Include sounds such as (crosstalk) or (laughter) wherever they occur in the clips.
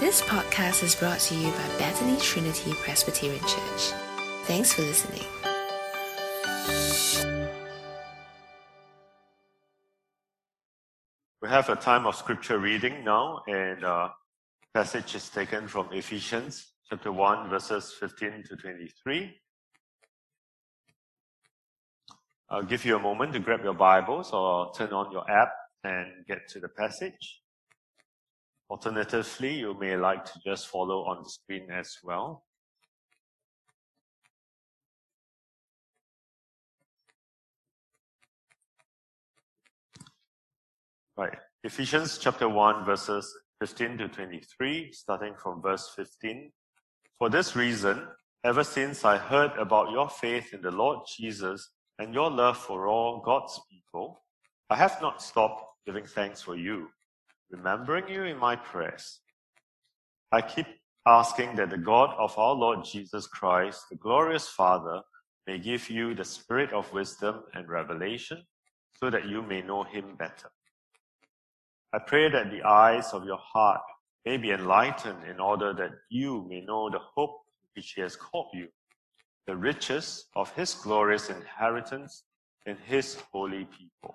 This podcast is brought to you by Bethany Trinity Presbyterian Church. Thanks for listening. We have a time of scripture reading now, and uh, passage is taken from Ephesians chapter 1, verses 15 to 23. I'll give you a moment to grab your Bibles or turn on your app and get to the passage. Alternatively, you may like to just follow on the screen as well. Right. Ephesians chapter 1 verses 15 to 23, starting from verse 15. For this reason, ever since I heard about your faith in the Lord Jesus and your love for all God's people, I have not stopped giving thanks for you, remembering you in my prayers. I keep asking that the God of our Lord Jesus Christ, the glorious Father, may give you the spirit of wisdom and revelation so that you may know him better. I pray that the eyes of your heart may be enlightened in order that you may know the hope which he has called you, the riches of his glorious inheritance in his holy people,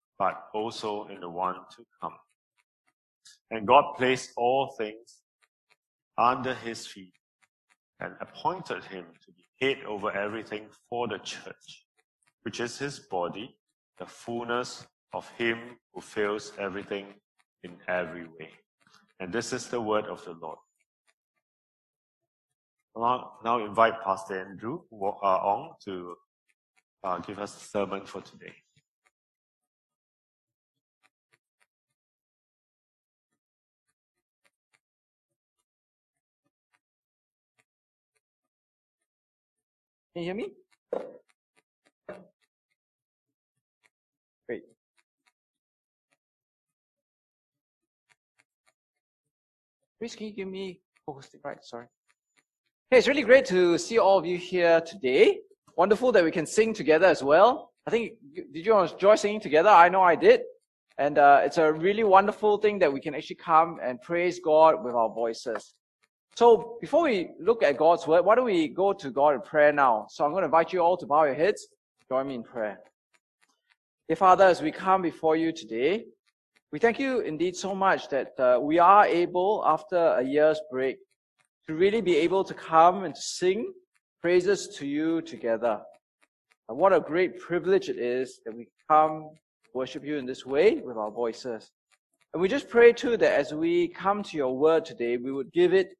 but also in the one to come. And God placed all things under his feet and appointed him to be head over everything for the church, which is his body, the fullness of him who fills everything in every way. And this is the word of the Lord. Now, invite Pastor Andrew uh, Ong to uh, give us the sermon for today. Can you hear me? Great. Please, can you give me focus? Right, sorry. Hey, it's really great to see all of you here today. Wonderful that we can sing together as well. I think, did you enjoy singing together? I know I did. And uh, it's a really wonderful thing that we can actually come and praise God with our voices. So before we look at God's word, why don't we go to God in prayer now? So I'm going to invite you all to bow your heads. Join me in prayer. Dear Father, as we come before you today, we thank you indeed so much that uh, we are able, after a year's break, to really be able to come and to sing praises to you together. And what a great privilege it is that we come worship you in this way with our voices. And we just pray too that as we come to your word today, we would give it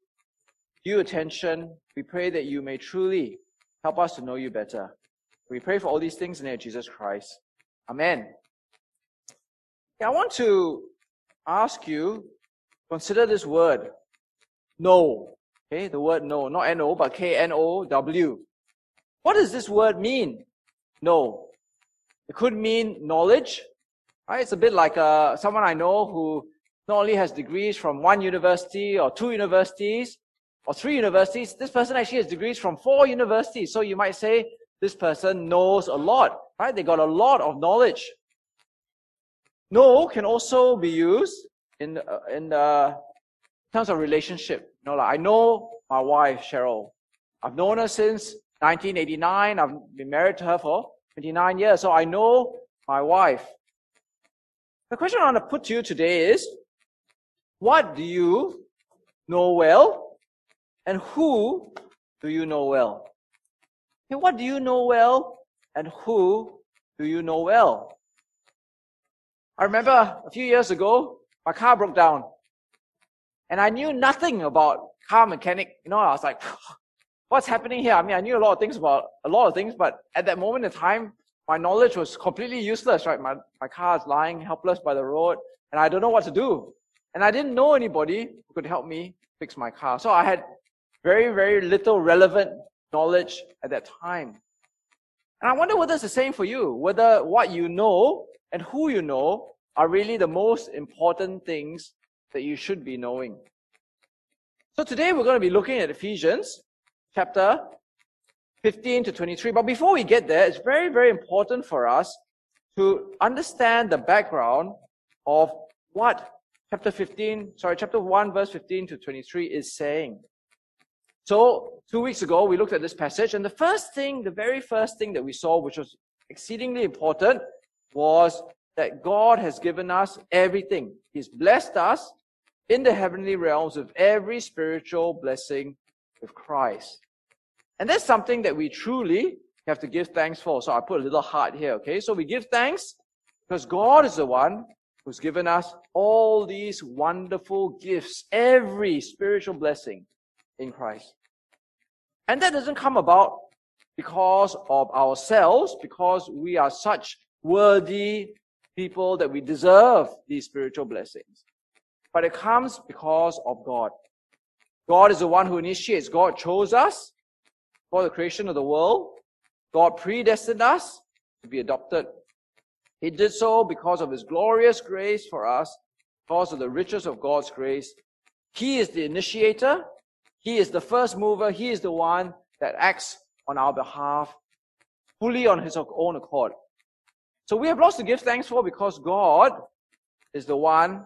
due attention. We pray that you may truly help us to know you better. We pray for all these things in the name of Jesus Christ. Amen. I want to ask you, consider this word, know. Okay, the word know, not N-O, but K-N-O-W. What does this word mean? Know. It could mean knowledge. Right? It's a bit like uh, someone I know who not only has degrees from one university or two universities or three universities, this person actually has degrees from four universities. So you might say this person knows a lot, right? They got a lot of knowledge. Know can also be used in uh, in uh, terms of relationship. You know, like I know my wife Cheryl. I've known her since 1989. I've been married to her for 29 years, so I know my wife. The question I want to put to you today is, what do you know well, and who do you know well? And what do you know well, and who do you know well? I remember a few years ago, my car broke down. And I knew nothing about car mechanic. You know, I was like, (sighs) what's happening here? I mean, I knew a lot of things about a lot of things, but at that moment in time, my knowledge was completely useless, right? My, my car is lying helpless by the road, and I don't know what to do. And I didn't know anybody who could help me fix my car. So I had very, very little relevant knowledge at that time. And I wonder whether it's the same for you, whether what you know and who you know are really the most important things that you should be knowing. So today we're going to be looking at Ephesians chapter 15 to 23. But before we get there, it's very, very important for us to understand the background of what chapter 15, sorry, chapter 1, verse 15 to 23 is saying. So, two weeks ago, we looked at this passage, and the first thing, the very first thing that we saw, which was exceedingly important, was that God has given us everything. He's blessed us in the heavenly realms with every spiritual blessing with Christ. And that's something that we truly have to give thanks for. So I put a little heart here, okay? So we give thanks because God is the one who's given us all these wonderful gifts, every spiritual blessing in Christ. And that doesn't come about because of ourselves, because we are such worthy people that we deserve these spiritual blessings. But it comes because of God. God is the one who initiates. God chose us for the creation of the world. God predestined us to be adopted. He did so because of His glorious grace for us, because of the riches of God's grace. He is the initiator. He is the first mover. He is the one that acts on our behalf fully on His own accord. So we have lots to give thanks for because God is the one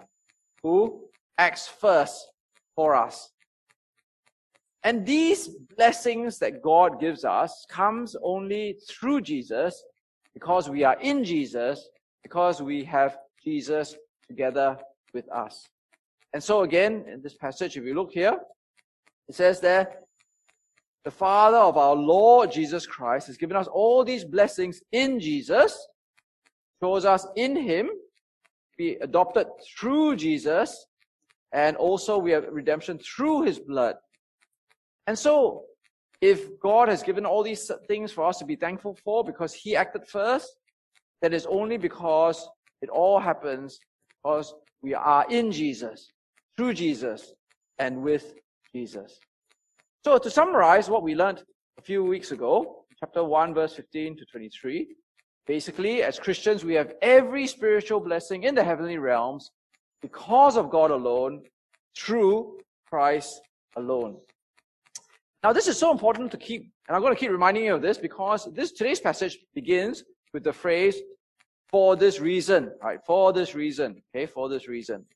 who acts first for us. And these blessings that God gives us comes only through Jesus because we are in Jesus, because we have Jesus together with us. And so again, in this passage, if you look here, it says there, the Father of our Lord Jesus Christ has given us all these blessings in Jesus, chose us in Him, be adopted through Jesus, and also we have redemption through His blood. And so, if God has given all these things for us to be thankful for because He acted first, that is only because it all happens because we are in Jesus, through Jesus, and with Jesus. So, to summarize what we learned a few weeks ago, chapter 1, verse 15 to 23, basically, as Christians, we have every spiritual blessing in the heavenly realms because of God alone, through Christ alone. Now, this is so important to keep, and I'm going to keep reminding you of this because this today's passage begins with the phrase "for this reason." Right? For this reason. Okay, for this reason.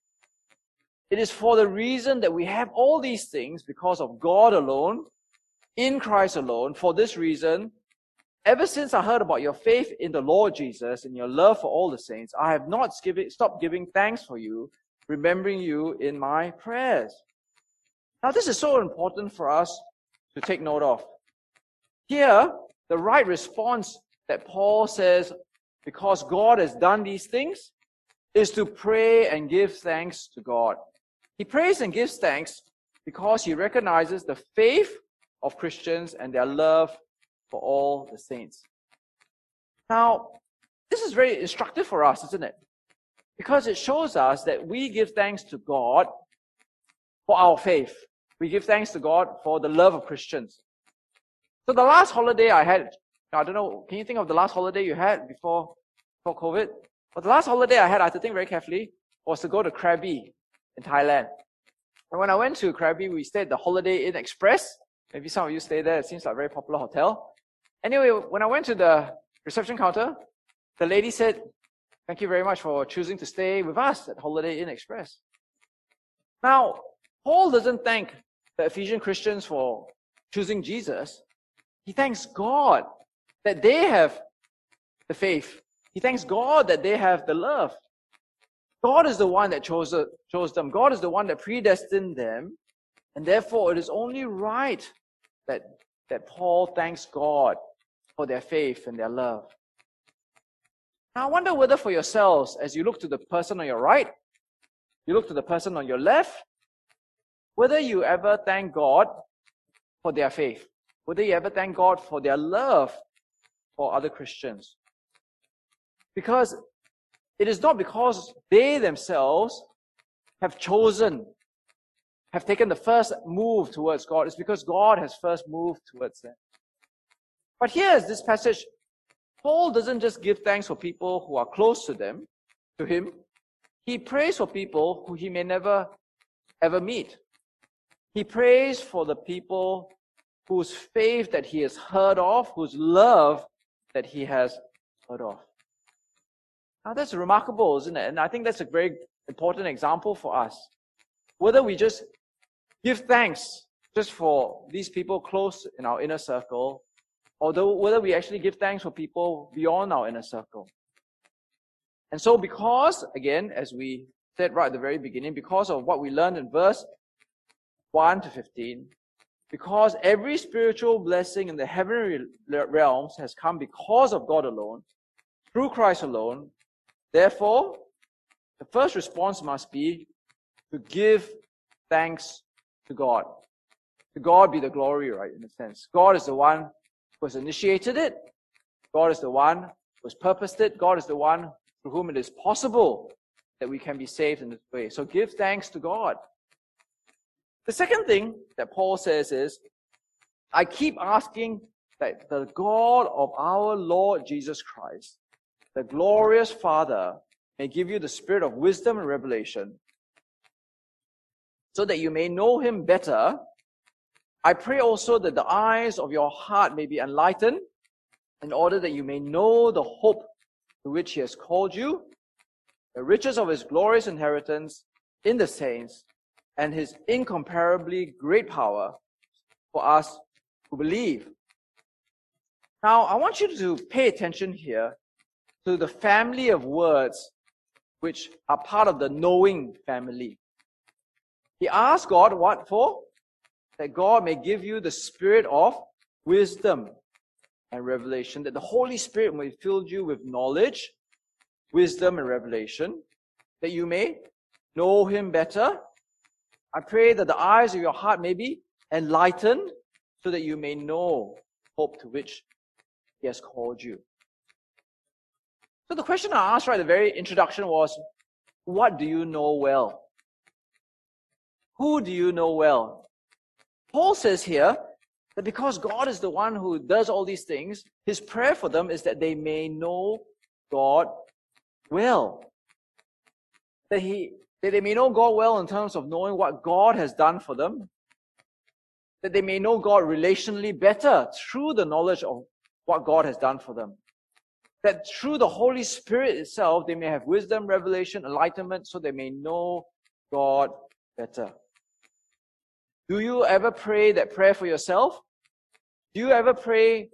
It is for the reason that we have all these things because of God alone, in Christ alone. For this reason, ever since I heard about your faith in the Lord Jesus and your love for all the saints, I have not stopped giving thanks for you, remembering you in my prayers. Now, this is so important for us to take note of. Here, the right response that Paul says, because God has done these things, is to pray and give thanks to God. He prays and gives thanks because he recognizes the faith of Christians and their love for all the saints. Now, this is very instructive for us, isn't it? Because it shows us that we give thanks to God for our faith. We give thanks to God for the love of Christians. So the last holiday I had, I don't know, can you think of the last holiday you had before, before COVID? But the last holiday I had, I had to think very carefully, was to go to Krabi in Thailand. And when I went to Krabi, we stayed at the Holiday Inn Express. Maybe some of you stay there. It seems like a very popular hotel. Anyway, when I went to the reception counter, the lady said, Thank you very much for choosing to stay with us at Holiday Inn Express. Now, Paul doesn't thank the Ephesian Christians for choosing Jesus, he thanks God that they have the faith. He thanks God that they have the love. God is the one that chose, chose them. God is the one that predestined them. And therefore, it is only right that, that Paul thanks God for their faith and their love. Now, I wonder whether for yourselves, as you look to the person on your right, you look to the person on your left, whether you ever thank God for their faith, whether you ever thank God for their love for other Christians. Because it is not because they themselves have chosen have taken the first move towards God, it's because God has first moved towards them. But here is this passage. Paul doesn't just give thanks for people who are close to them, to him. He prays for people who he may never ever meet. He prays for the people whose faith that he has heard of, whose love that he has heard of. Now that's remarkable, isn't it? And I think that's a very important example for us. Whether we just give thanks just for these people close in our inner circle, or whether we actually give thanks for people beyond our inner circle. And so because, again, as we said right at the very beginning, because of what we learned in verse 1 to 15, because every spiritual blessing in the heavenly realms has come because of God alone, through Christ alone, therefore, the first response must be to give thanks to God. To God be the glory, right, in a sense. God is the one who has initiated it. God is the one who has purposed it. God is the one through whom it is possible that we can be saved in this way. So give thanks to God. The second thing that Paul says is, I keep asking that the God of our Lord Jesus Christ, the glorious Father, may give you the spirit of wisdom and revelation so that you may know him better. I pray also that the eyes of your heart may be enlightened in order that you may know the hope to which he has called you, the riches of his glorious inheritance in the saints, and his incomparably great power for us who believe. Now, I want you to pay attention here to the family of words which are part of the knowing family. He asked God what for? That God may give you the spirit of wisdom and revelation, that the Holy Spirit may fill you with knowledge, wisdom, and revelation, that you may know Him better. I pray that the eyes of your heart may be enlightened so that you may know hope to which He has called you. So the question I asked right at the very introduction was, what do you know well? Who do you know well? Paul says here that because God is the one who does all these things, his prayer for them is that they may know God well. That he that they may know God well in terms of knowing what God has done for them. That they may know God relationally better through the knowledge of what God has done for them. That through the Holy Spirit itself, they may have wisdom, revelation, enlightenment, so they may know God better. Do you ever pray that prayer for yourself? Do you ever pray,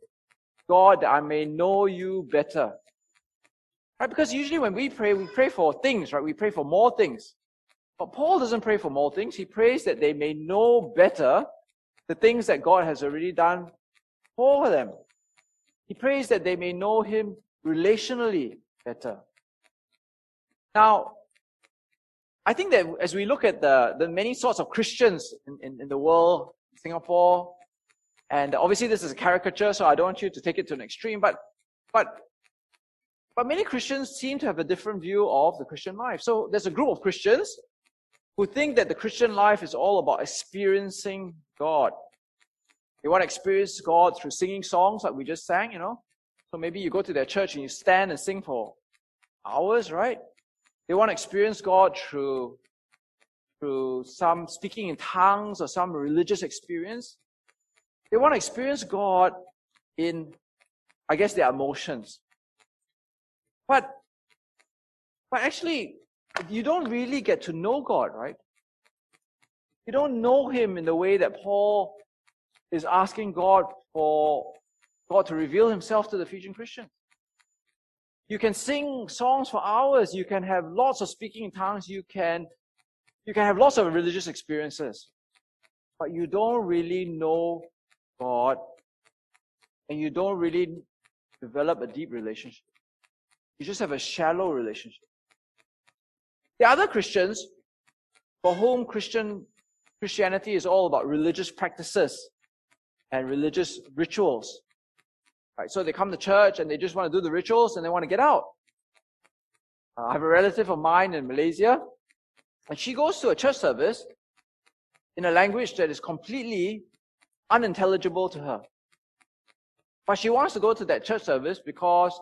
God, I may know you better? Right? Because usually when we pray, we pray for things, right? We pray for more things. But Paul doesn't pray for more things. He prays that they may know better the things that God has already done for them. He prays that they may know him relationally better. Now, I think that as we look at the, the many sorts of Christians in, in, in the world, Singapore, and obviously this is a caricature, so I don't want you to take it to an extreme, but, but, but many Christians seem to have a different view of the Christian life. So there's a group of Christians who think that the Christian life is all about experiencing God. They want to experience God through singing songs like we just sang, you know. So maybe you go to their church and you stand and sing for hours, right? They want to experience God through, through some speaking in tongues or some religious experience. They want to experience God in, I guess, their emotions. But, but actually, you don't really get to know God, right? You don't know Him in the way that Paul is asking God for God to reveal Himself to the Ephesian Christians. You can sing songs for hours. You can have lots of speaking in tongues. You can, you can have lots of religious experiences. But you don't really know God and you don't really develop a deep relationship. You just have a shallow relationship. The other Christians for whom Christian Christianity is all about religious practices and religious rituals. Right? So they come to church and they just want to do the rituals and they want to get out. Uh, I have a relative of mine in Malaysia, and she goes to a church service, in a language that is completely unintelligible to her. But she wants to go to that church service because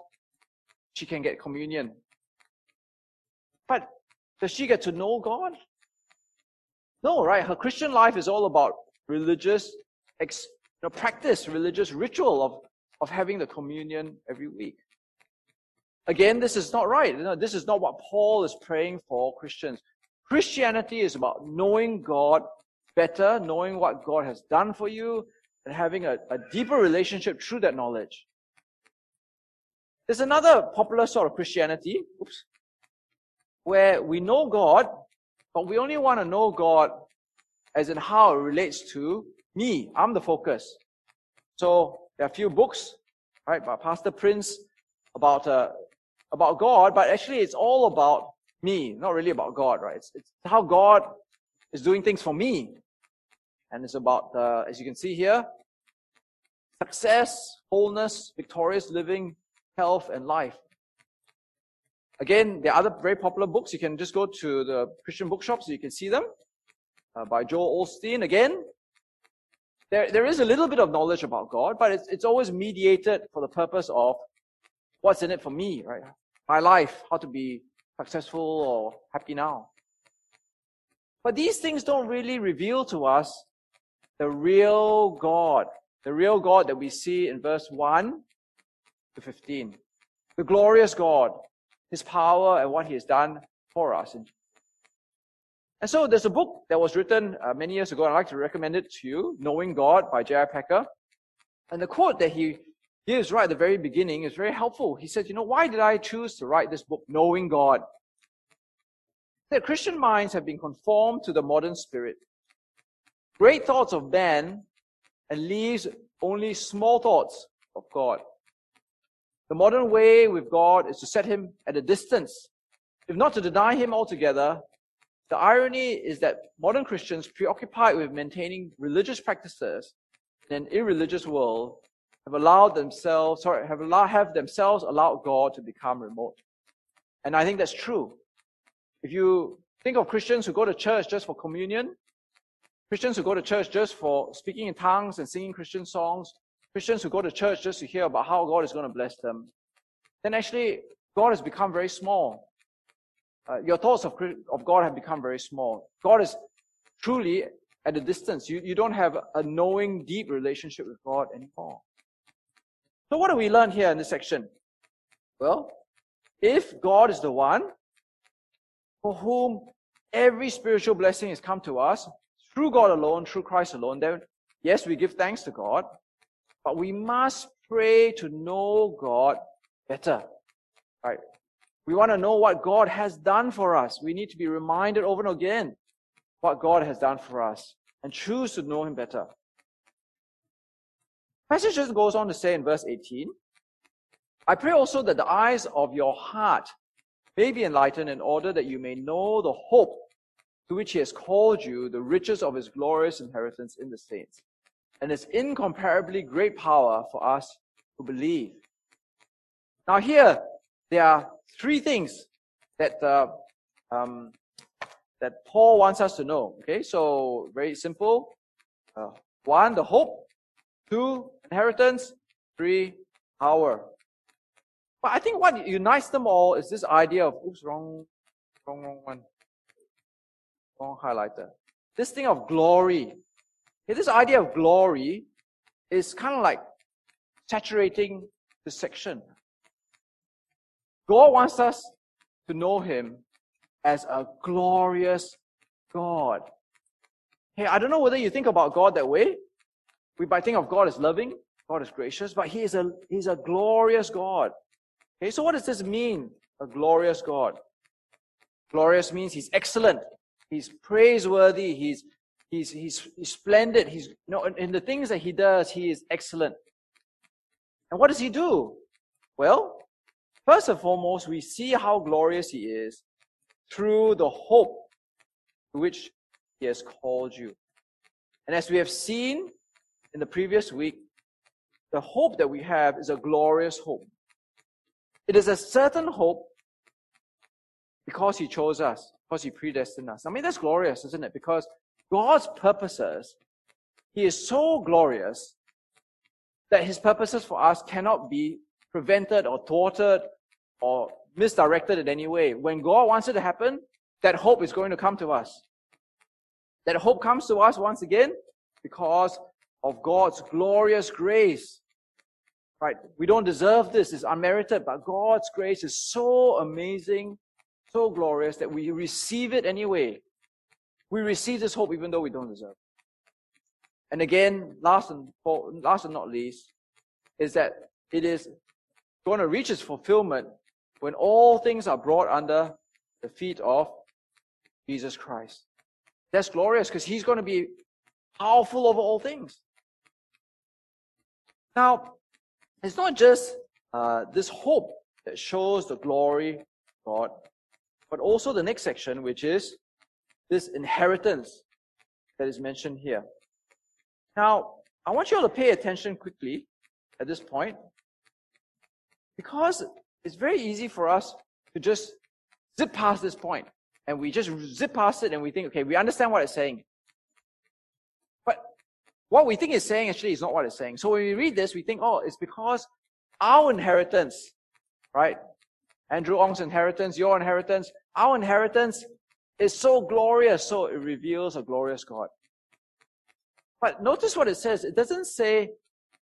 she can get communion. But does she get to know God? No, right? Her Christian life is all about religious ex, you know, practice, religious ritual of, of having the communion every week. Again, this is not right. This is not what Paul is praying for Christians. Christianity is about knowing God better, knowing what God has done for you, and having a, a deeper relationship through that knowledge. There's another popular sort of Christianity, oops, where we know God, but we only want to know God as in how it relates to me. I'm the focus. So there are a few books, right, by Pastor Prince about uh, about God, but actually it's all about me, not really about God, right? It's, it's how God is doing things for me. And it's about, uh, as you can see here, success, wholeness, victorious living, health, and life. Again, there are other very popular books. You can just go to the Christian bookshops, so you can see them. Uh, by Joel Osteen. Again, there, there is a little bit of knowledge about God, but it's, it's always mediated for the purpose of what's in it for me, right? My life, how to be successful or happy now. But these things don't really reveal to us the real God, the real God that we see in verse 1 to 15. The glorious God, His power and what He has done for us. And so there's a book that was written uh, many years ago, and I'd like to recommend it to you, Knowing God by J.I. Packer. And the quote that he gives right at the very beginning is very helpful. He said, You know, why did I choose to write this book, Knowing God? That Christian minds have been conformed to the modern spirit. Great thoughts of man and leaves only small thoughts of God. The modern way with God is to set him at a distance, if not to deny him altogether. The irony is that modern Christians, preoccupied with maintaining religious practices in an irreligious world, have allowed themselves, sorry, have, allowed, have themselves allowed God to become remote. And I think that's true. If you think of Christians who go to church just for communion, Christians who go to church just for speaking in tongues and singing Christian songs, Christians who go to church just to hear about how God is going to bless them, then actually God has become very small. Uh, your thoughts of, of God have become very small. God is truly at a distance. You, you don't have a knowing, deep relationship with God anymore. So what do we learn here in this section? Well, if God is the one for whom every spiritual blessing has come to us, through God alone, through Christ alone, then yes, we give thanks to God, but we must pray to know God better. Right? We want to know what God has done for us. We need to be reminded over and again what God has done for us and choose to know Him better. Passage just goes on to say in verse 18, I pray also that the eyes of your heart may be enlightened in order that you may know the hope to which he has called you, the riches of his glorious inheritance in the saints, and his incomparably great power for us who believe. Now here, there are three things that, uh, um, that Paul wants us to know. Okay, so very simple. Uh, one, the hope. Two, inheritance. Three, power. But I think what unites them all is this idea of, oops, wrong, wrong, wrong one. Wrong highlighter. This thing of glory. Okay, this idea of glory is kind of like saturating the section. God wants us to know Him as a glorious God. Hey, I don't know whether you think about God that way. We might think of God as loving, God is gracious, but He is a He's a glorious God. Okay, so what does this mean? A glorious God. Glorious means He's excellent, He's praiseworthy, He's He's He's, he's splendid. He's you know in, in the things that He does, He is excellent. And what does He do? Well, first and foremost, we see how glorious He is through the hope which He has called you. And as we have seen in the previous week, the hope that we have is a glorious hope. It is a certain hope because He chose us, because He predestined us. I mean, that's glorious, isn't it? Because God's purposes, He is so glorious that His purposes for us cannot be prevented or thwarted or misdirected in any way. When God wants it to happen, that hope is going to come to us. That hope comes to us once again because of God's glorious grace. Right? We don't deserve this. It's unmerited, but God's grace is so amazing, so glorious that we receive it anyway. We receive this hope even though we don't deserve it. And again, last and, last and not least, is that it is going to reach its fulfillment when all things are brought under the feet of Jesus Christ. That's glorious because he's going to be powerful over all things. Now, it's not just uh, this hope that shows the glory of God, but also the next section, which is this inheritance that is mentioned here. Now, I want you all to pay attention quickly at this point because it's very easy for us to just zip past this point and we just zip past it and we think, okay, we understand what it's saying. But what we think it's saying actually is not what it's saying. So when we read this, we think, oh, it's because our inheritance, right? Andrew Ong's inheritance, your inheritance, our inheritance is so glorious, so it reveals a glorious God. But notice what it says. It doesn't say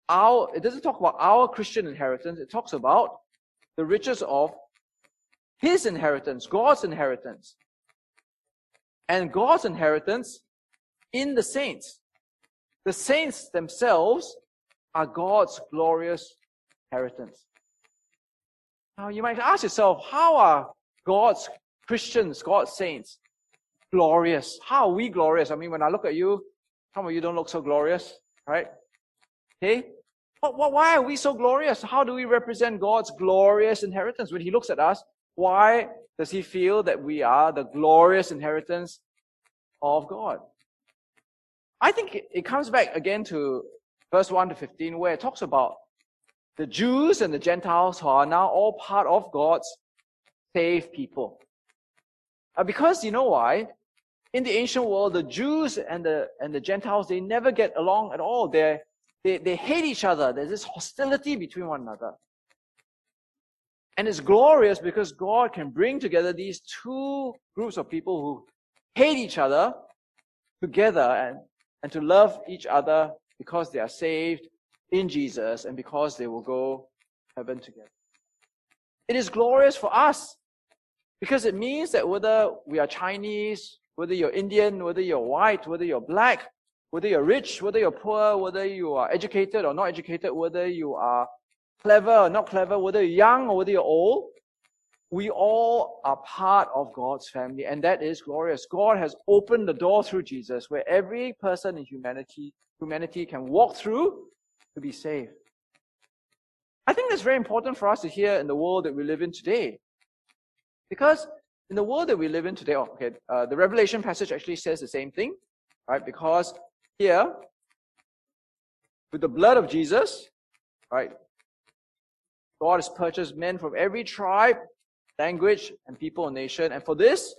our, it doesn't talk about our Christian inheritance. It talks about the riches of his inheritance, God's inheritance and God's inheritance in the saints. The saints themselves are God's glorious inheritance. Now you might ask yourself, how are God's Christians, God's saints, glorious? How are we glorious? I mean, when I look at you, some of you don't look so glorious, right? Okay? Why are we so glorious? How do we represent God's glorious inheritance? When He looks at us, why does he feel that we are the glorious inheritance of God? I think it comes back again to verse 1 to 15, where it talks about the Jews and the Gentiles who are now all part of God's saved people. Uh, because you know why? In the ancient world, the Jews and the, and the Gentiles, they never get along at all. they they, they hate each other. There's this hostility between one another. And it's glorious because God can bring together these two groups of people who hate each other together and, and to love each other because they are saved in Jesus and because they will go heaven together. It is glorious for us because it means that whether we are Chinese, whether you're Indian, whether you're white, whether you're black, whether you're rich, whether you're poor, whether you are educated or not educated, whether you are clever or not clever, whether you're young or whether you're old, we all are part of God's family, and that is glorious. God has opened the door through Jesus where every person in humanity, humanity can walk through to be saved. I think that's very important for us to hear in the world that we live in today. Because in the world that we live in today, oh, okay, uh, the Revelation passage actually says the same thing, right? Because here, with the blood of Jesus, right, God has purchased men from every tribe, language, and people and nation. And for this,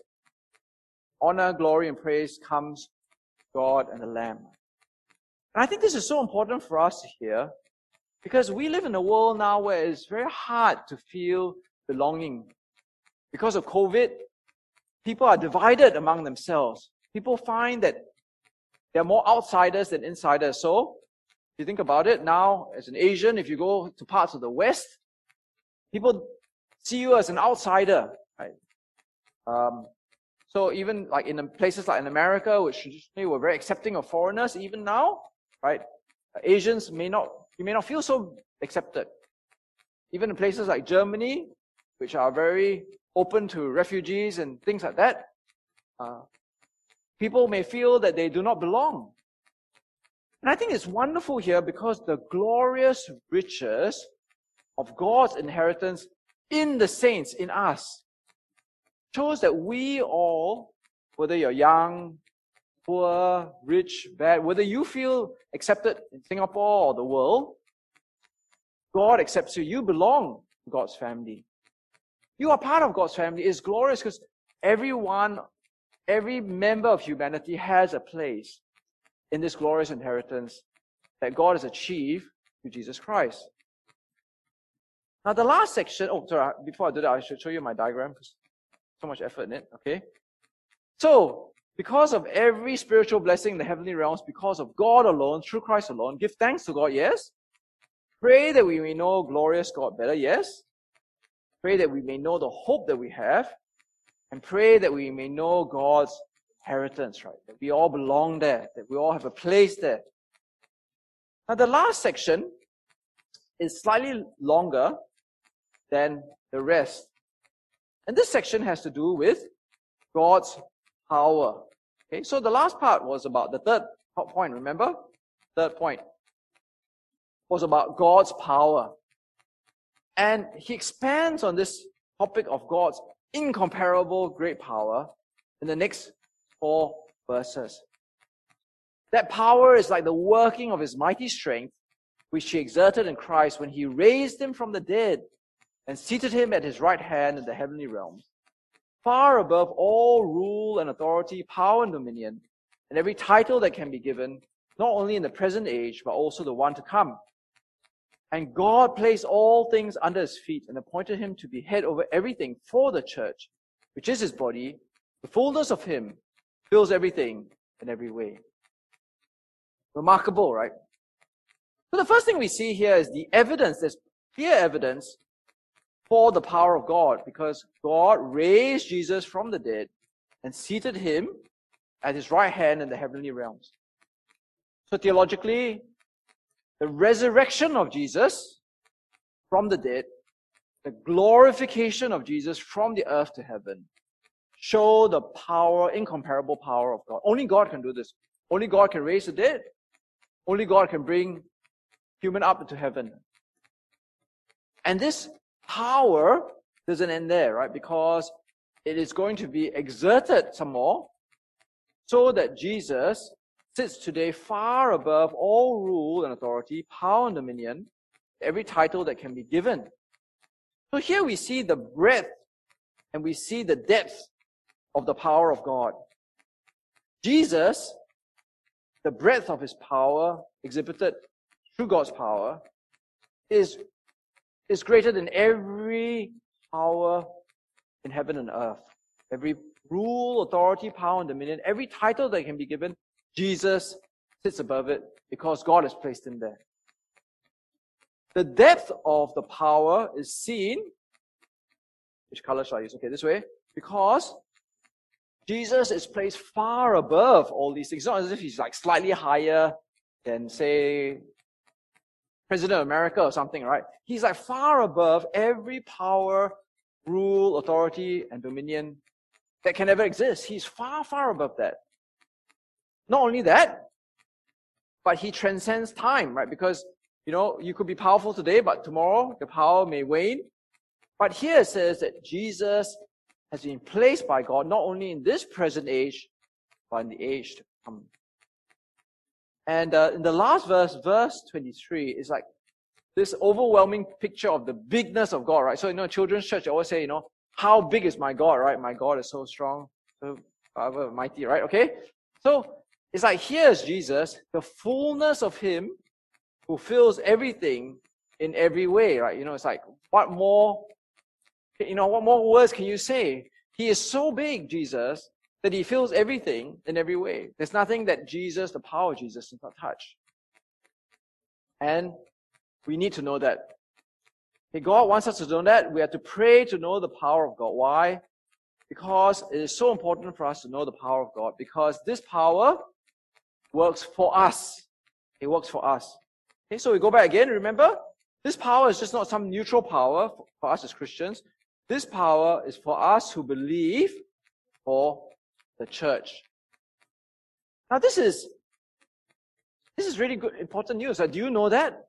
honor, glory, and praise comes God and the Lamb. And I think this is so important for us hear because we live in a world now where it's very hard to feel belonging. Because of COVID, people are divided among themselves. People find that they're more outsiders than insiders. So, if you think about it, now as an Asian, if you go to parts of the West, people see you as an outsider, right? Um, so even like in places like in America, which traditionally were very accepting of foreigners, even now, right? Asians may not, you may not feel so accepted. Even in places like Germany, which are very open to refugees and things like that, uh, people may feel that they do not belong. And I think it's wonderful here because the glorious riches of God's inheritance in the saints, in us, shows that we all, whether you're young, poor, rich, bad, whether you feel accepted in Singapore or the world, God accepts you. You belong to God's family. You are part of God's family. It's glorious because every one every member of humanity has a place in this glorious inheritance that God has achieved through Jesus Christ. Now, the last section, oh, sorry, before I do that, I should show you my diagram because so much effort in it, okay? So, because of every spiritual blessing in the heavenly realms, because of God alone, through Christ alone, give thanks to God, yes? Pray that we may know glorious God better, yes? Pray that we may know the hope that we have, and pray that we may know God's inheritance, right? That we all belong there, that we all have a place there. Now, the last section is slightly longer than the rest. And this section has to do with God's power. Okay, so the last part was about the third point, remember? Third point was about God's power. And he expands on this topic of God's incomparable great power in the next four verses. That power is like the working of his mighty strength, which he exerted in Christ when he raised him from the dead and seated him at his right hand in the heavenly realms, far above all rule and authority, power and dominion, and every title that can be given, not only in the present age, but also the one to come. And God placed all things under his feet and appointed him to be head over everything for the church, which is his body. The fullness of him fills everything in every way. Remarkable, right? So the first thing we see here is the evidence, there's clear evidence for the power of God because God raised Jesus from the dead and seated him at his right hand in the heavenly realms. So theologically, the resurrection of Jesus from the dead, the glorification of Jesus from the earth to heaven, show the power, incomparable power of God. Only God can do this. Only God can raise the dead. Only God can bring human up into heaven. And this power doesn't end there, right? Because it is going to be exerted some more so that Jesus sits today far above all rule and authority, power and dominion, every title that can be given. So here we see the breadth and we see the depth of the power of God. Jesus, the breadth of his power exhibited through God's power, is is greater than every power in heaven and earth. Every rule, authority, power, and dominion, every title that can be given, Jesus sits above it because God has placed him there. The depth of the power is seen. Which color shall I use? Okay, this way. Because Jesus is placed far above all these things. It's not as if he's like slightly higher than, say, president of America or something, right? He's like far above every power, rule, authority, and dominion that can ever exist. He's far, far above that. Not only that, but he transcends time, right? Because, you know, you could be powerful today, but tomorrow the power may wane. But here it says that Jesus has been placed by God not only in this present age, but in the age to come. And uh, in the last verse, verse 23, is like this overwhelming picture of the bigness of God, right? So, you know, children's church always say, you know, how big is my God, right? My God is so strong, so mighty, right? Okay? So, it's like here's Jesus, the fullness of Him who fills everything in every way, right? You know, it's like, what more, you know, what more words can you say? He is so big, Jesus, that he fills everything in every way. There's nothing that Jesus, the power of Jesus, does not touch. And we need to know that. Okay, God wants us to know that. We have to pray to know the power of God. Why? Because it is so important for us to know the power of God. Because this power works for us. It works for us. Okay, so we go back again. Remember, this power is just not some neutral power for us as Christians. This power is for us who believe for the church. Now this is this is really good important news. Do you know that?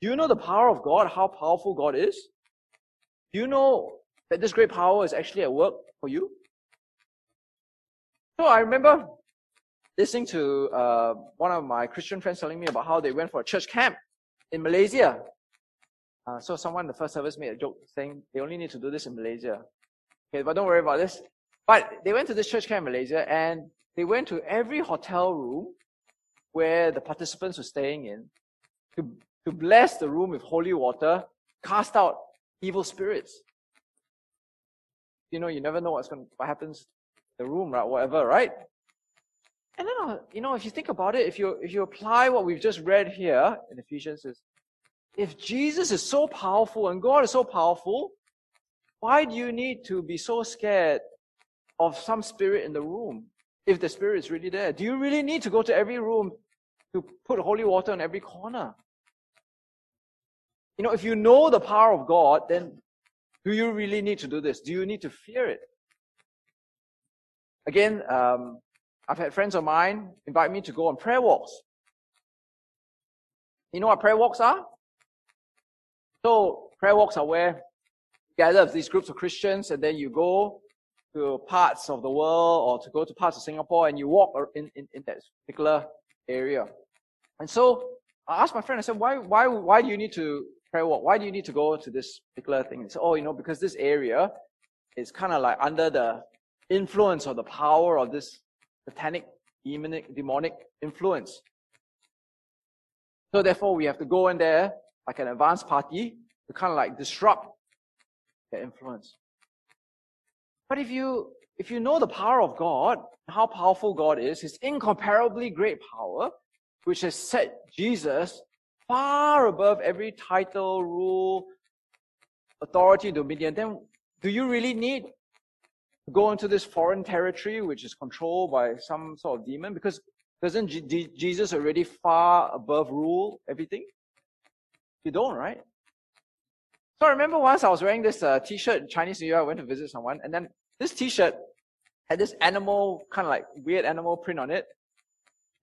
Do you know the power of God, how powerful God is? Do you know that this great power is actually at work for you? So I remember listening to uh, one of my Christian friends telling me about how they went for a church camp in Malaysia. Uh, so someone in the first service made a joke saying they only need to do this in Malaysia. Okay, but don't worry about this. But they went to this church camp in Malaysia and they went to every hotel room where the participants were staying in to, to bless the room with holy water, cast out evil spirits. You know, you never know what's going what happens in the room, right? Whatever, right? And then, uh, you know, if you think about it, if you if you apply what we've just read here in Ephesians, is if Jesus is so powerful and God is so powerful, why do you need to be so scared of some spirit in the room if the spirit is really there? Do you really need to go to every room to put holy water in every corner? You know, if you know the power of God, then do you really need to do this? Do you need to fear it? Again, um, I've had friends of mine invite me to go on prayer walks. You know what prayer walks are? So prayer walks are where you gather these groups of Christians and then you go to parts of the world or to go to parts of Singapore and you walk in, in, in that particular area. And so I asked my friend, I said, why, why, why do you need to prayer walk? Why do you need to go to this particular thing? He said, oh, you know, because this area is kind of like under the influence or the power of this satanic, demonic, demonic influence. So therefore, we have to go in there like an advanced party to kind of like disrupt their influence. But if you if you know the power of God, how powerful God is, His incomparably great power, which has set Jesus far above every title, rule, authority, dominion, then do you really need go into this foreign territory which is controlled by some sort of demon? Because doesn't Jesus already far above rule everything? You don't, right? So I remember once I was wearing this uh, t-shirt in Chinese New Year. I went to visit someone, and then this t-shirt had this animal, kind of like weird animal print on it.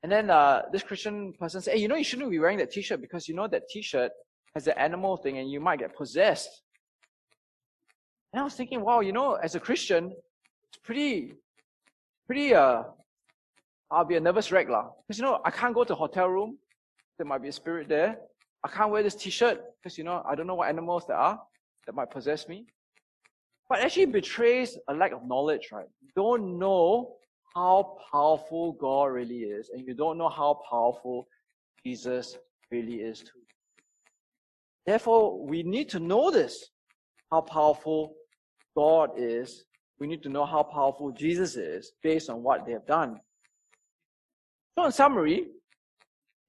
And then uh, this Christian person said, "Hey, you know, you shouldn't be wearing that t-shirt because you know that t-shirt has the animal thing, and you might get possessed." And I was thinking, wow, you know, as a Christian, pretty, pretty. Uh, I'll be a nervous wreck, lah. Because you know, I can't go to hotel room. There might be a spirit there. I can't wear this t-shirt because, you know, I don't know what animals there are that might possess me. But actually betrays a lack of knowledge, right? You don't know how powerful God really is, and you don't know how powerful Jesus really is too. Therefore, we need to know this, how powerful God is. We need to know how powerful Jesus is based on what they have done. So in summary,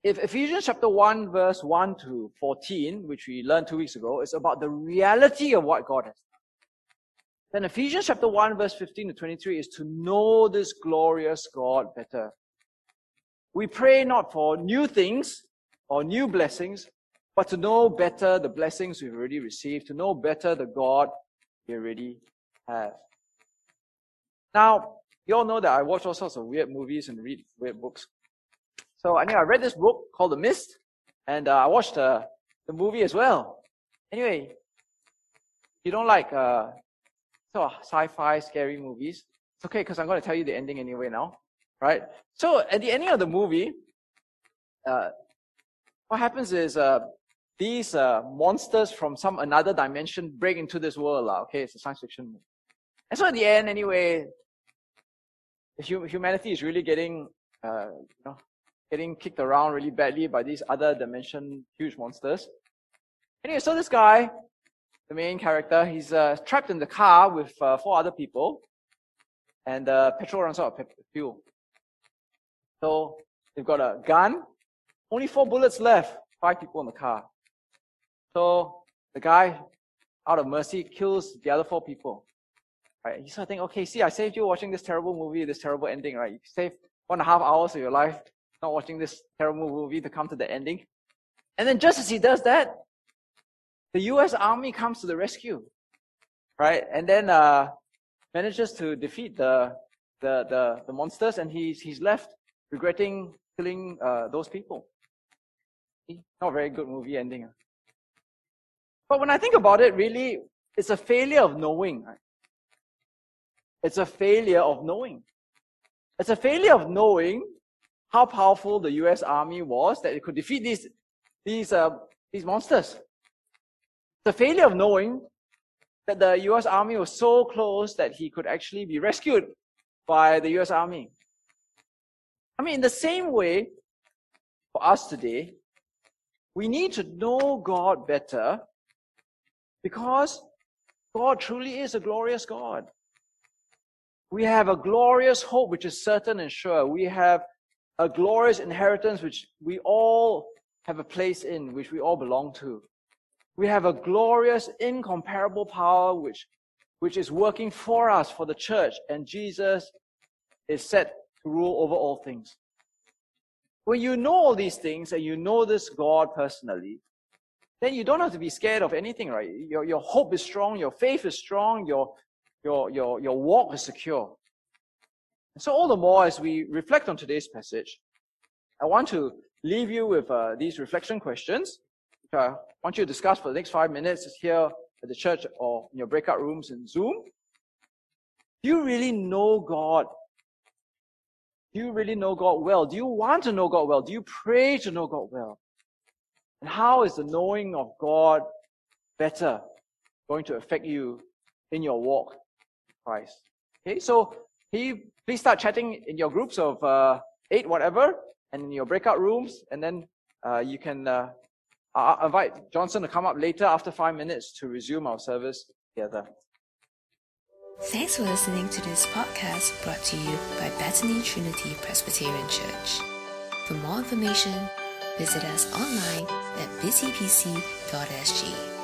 if Ephesians chapter 1, verse 1 to 14, which we learned two weeks ago, is about the reality of what God has done, then Ephesians chapter 1, verse 15 to 23 is to know this glorious God better. We pray not for new things or new blessings, but to know better the blessings we've already received, to know better the God we already have. Now, you all know that I watch all sorts of weird movies and read weird books. So I know I read this book called The Mist, and uh, I watched uh, the movie as well. Anyway, you don't like uh, sort of sci-fi scary movies, it's okay because I'm going to tell you the ending anyway now, right? So at the ending of the movie, uh, what happens is uh, these uh, monsters from some another dimension break into this world. Uh, okay, it's a science fiction movie. And so at the end, anyway, humanity is really getting, uh, you know, getting kicked around really badly by these other dimension huge monsters. Anyway, so this guy, the main character, he's uh, trapped in the car with uh, four other people, and uh, petrol runs out of fuel. So they've got a gun, only four bullets left, five people in the car. So the guy, out of mercy, kills the other four people. Right? You start thinking, okay, see, I saved you watching this terrible movie, this terrible ending, right? You saved one and a half hours of your life not watching this terrible movie to come to the ending. And then just as he does that, the US Army comes to the rescue, right? And then uh, manages to defeat the, the, the, the monsters, and he's, he's left regretting killing uh, those people. Not a very good movie ending. But when I think about it, really, it's a failure of knowing. Right? It's a failure of knowing. It's a failure of knowing how powerful the US Army was that it could defeat these, these, uh, these monsters. The failure of knowing that the US Army was so close that he could actually be rescued by the US Army. I mean, in the same way, for us today, we need to know God better because God truly is a glorious God. We have a glorious hope which is certain and sure. We have a glorious inheritance which we all have a place in, which we all belong to. We have a glorious, incomparable power which, which is working for us, for the church, and Jesus is set to rule over all things. When you know all these things and you know this God personally, then you don't have to be scared of anything, right? Your, your hope is strong, your faith is strong, your, your, your, your walk is secure. So all the more as we reflect on today's passage, I want to leave you with uh, these reflection questions, which I want you to discuss for the next five minutes here at the church or in your breakout rooms in Zoom. Do you really know God do you really know God well? Do you want to know God well? Do you pray to know God well? And how is the knowing of God better going to affect you in your walk Christ? Okay, so he, please start chatting in your groups of uh, eight, whatever, and in your breakout rooms, and then uh, you can uh, invite Johnson to come up later after five minutes to resume our service together. Thanks for listening to this podcast brought to you by Bethany Trinity Presbyterian Church. For more information, visit us online at busypc.sg.